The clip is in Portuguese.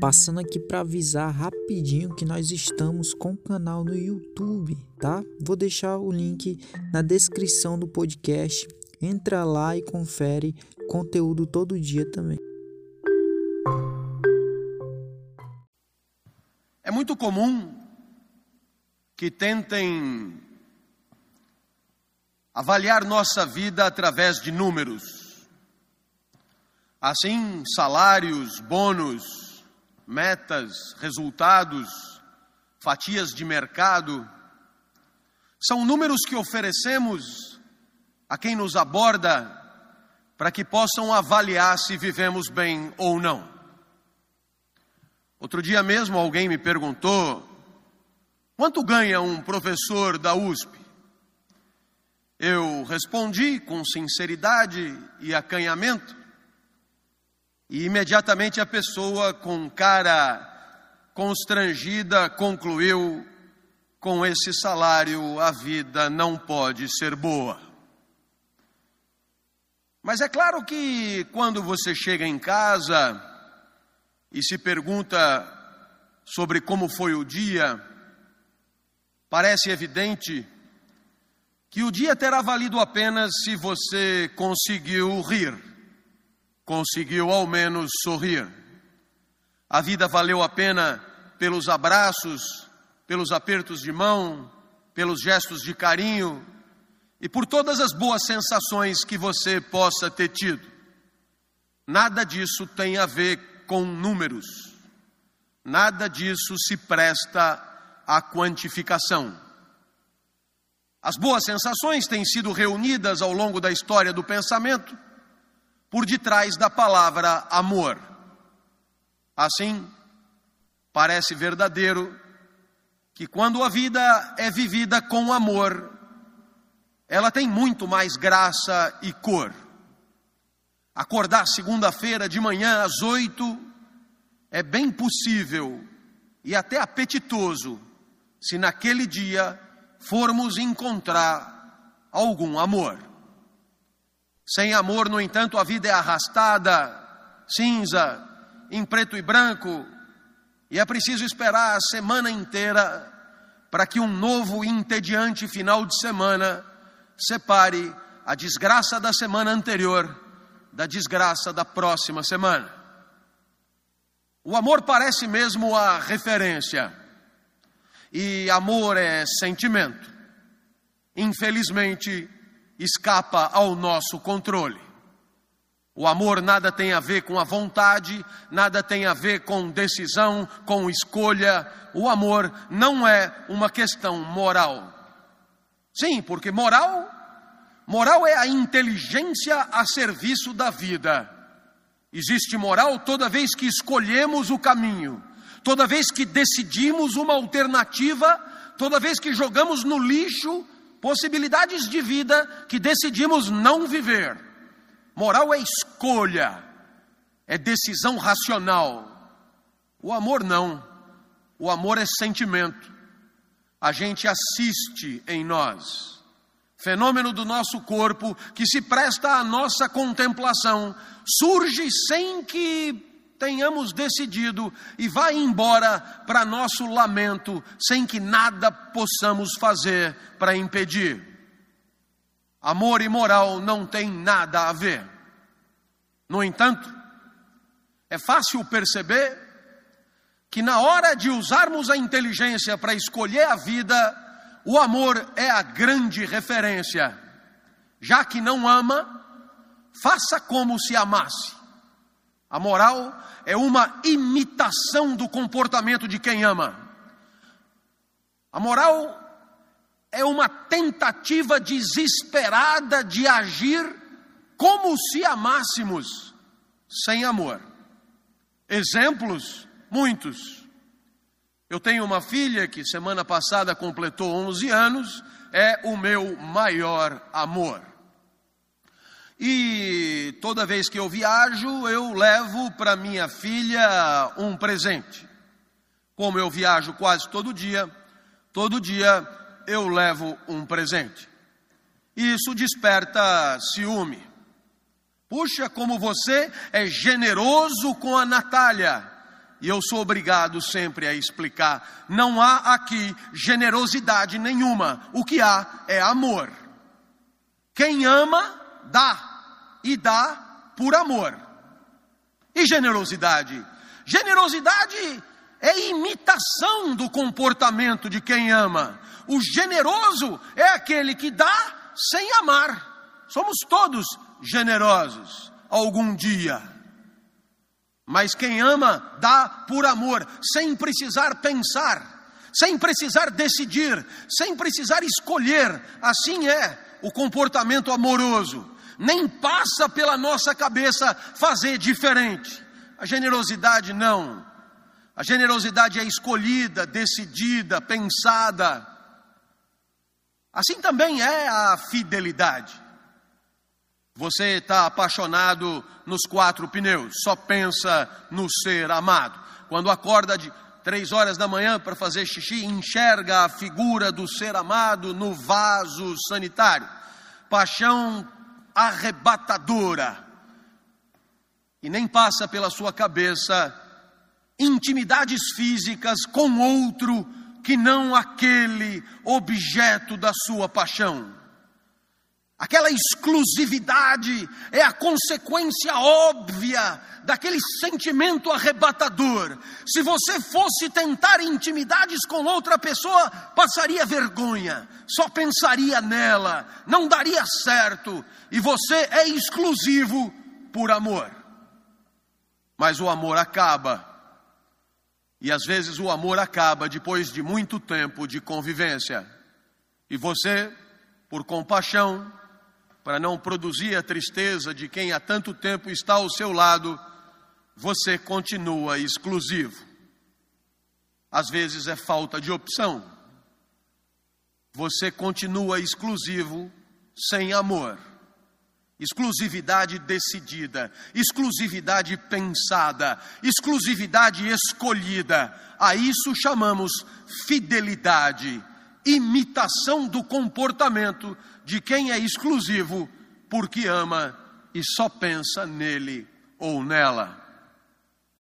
Passando aqui para avisar rapidinho que nós estamos com o canal no YouTube, tá? Vou deixar o link na descrição do podcast. Entra lá e confere conteúdo todo dia também. É muito comum que tentem avaliar nossa vida através de números. Assim, salários, bônus, metas, resultados, fatias de mercado, são números que oferecemos a quem nos aborda para que possam avaliar se vivemos bem ou não. Outro dia mesmo alguém me perguntou: quanto ganha um professor da USP? Eu respondi com sinceridade e acanhamento, e imediatamente a pessoa, com cara constrangida, concluiu: com esse salário a vida não pode ser boa. Mas é claro que quando você chega em casa e se pergunta sobre como foi o dia, parece evidente que o dia terá valido apenas se você conseguiu rir, conseguiu ao menos sorrir. A vida valeu a pena pelos abraços, pelos apertos de mão, pelos gestos de carinho e por todas as boas sensações que você possa ter tido. Nada disso tem a ver com números, nada disso se presta à quantificação. As boas sensações têm sido reunidas ao longo da história do pensamento por detrás da palavra amor. Assim, parece verdadeiro que quando a vida é vivida com amor, ela tem muito mais graça e cor. Acordar segunda-feira de manhã às oito é bem possível e até apetitoso se naquele dia formos encontrar algum amor. Sem amor, no entanto, a vida é arrastada, cinza, em preto e branco, e é preciso esperar a semana inteira para que um novo entediante final de semana separe a desgraça da semana anterior da desgraça da próxima semana. O amor parece mesmo a referência e amor é sentimento. Infelizmente, escapa ao nosso controle. O amor nada tem a ver com a vontade, nada tem a ver com decisão, com escolha. O amor não é uma questão moral. Sim, porque moral, moral é a inteligência a serviço da vida. Existe moral toda vez que escolhemos o caminho, toda vez que decidimos uma alternativa, toda vez que jogamos no lixo possibilidades de vida que decidimos não viver. Moral é escolha, é decisão racional. O amor não. O amor é sentimento. A gente assiste em nós. Fenômeno do nosso corpo que se presta à nossa contemplação, surge sem que tenhamos decidido e vai embora para nosso lamento, sem que nada possamos fazer para impedir. Amor e moral não têm nada a ver. No entanto, é fácil perceber que na hora de usarmos a inteligência para escolher a vida, o amor é a grande referência. Já que não ama, faça como se amasse. A moral é uma imitação do comportamento de quem ama. A moral é uma tentativa desesperada de agir como se amássemos sem amor. Exemplos muitos. Eu tenho uma filha que semana passada completou 11 anos, é o meu maior amor. E toda vez que eu viajo, eu levo para minha filha um presente. Como eu viajo quase todo dia, todo dia eu levo um presente. Isso desperta ciúme. Puxa, como você é generoso com a Natália. e eu sou obrigado sempre a explicar, não há aqui generosidade nenhuma, o que há é amor. Quem ama, dá, e dá por amor. E generosidade? Generosidade é imitação do comportamento de quem ama. O generoso é aquele que dá sem amar. Somos todos generosos algum dia. Mas quem ama, dá por amor, sem precisar pensar, sem precisar decidir, sem precisar escolher. Assim é o comportamento amoroso. Nem passa pela nossa cabeça fazer diferente. A generosidade não. A generosidade é escolhida, decidida, pensada. Assim também é a fidelidade. Você está apaixonado nos quatro pneus, só pensa no ser amado. Quando acorda de três horas da manhã para fazer xixi, enxerga a figura do ser amado no vaso sanitário. Paixão arrebatadora. E nem passa pela sua cabeça intimidades físicas com outro que não aquele objeto da sua paixão. Aquela exclusividade é a consequência óbvia daquele sentimento arrebatador. Se você fosse tentar intimidades com outra pessoa, passaria vergonha, só pensaria nela, não daria certo, e você é exclusivo por amor. Mas o amor acaba, e às vezes o amor acaba depois de muito tempo de convivência, e você, por compaixão, para não produzir a tristeza de quem há tanto tempo está ao seu lado, você continua exclusivo. Às vezes é falta de opção. Você continua exclusivo sem amor. Exclusividade decidida, exclusividade pensada, exclusividade escolhida. A isso chamamos fidelidade imitação do comportamento de quem é exclusivo porque ama e só pensa nele ou nela.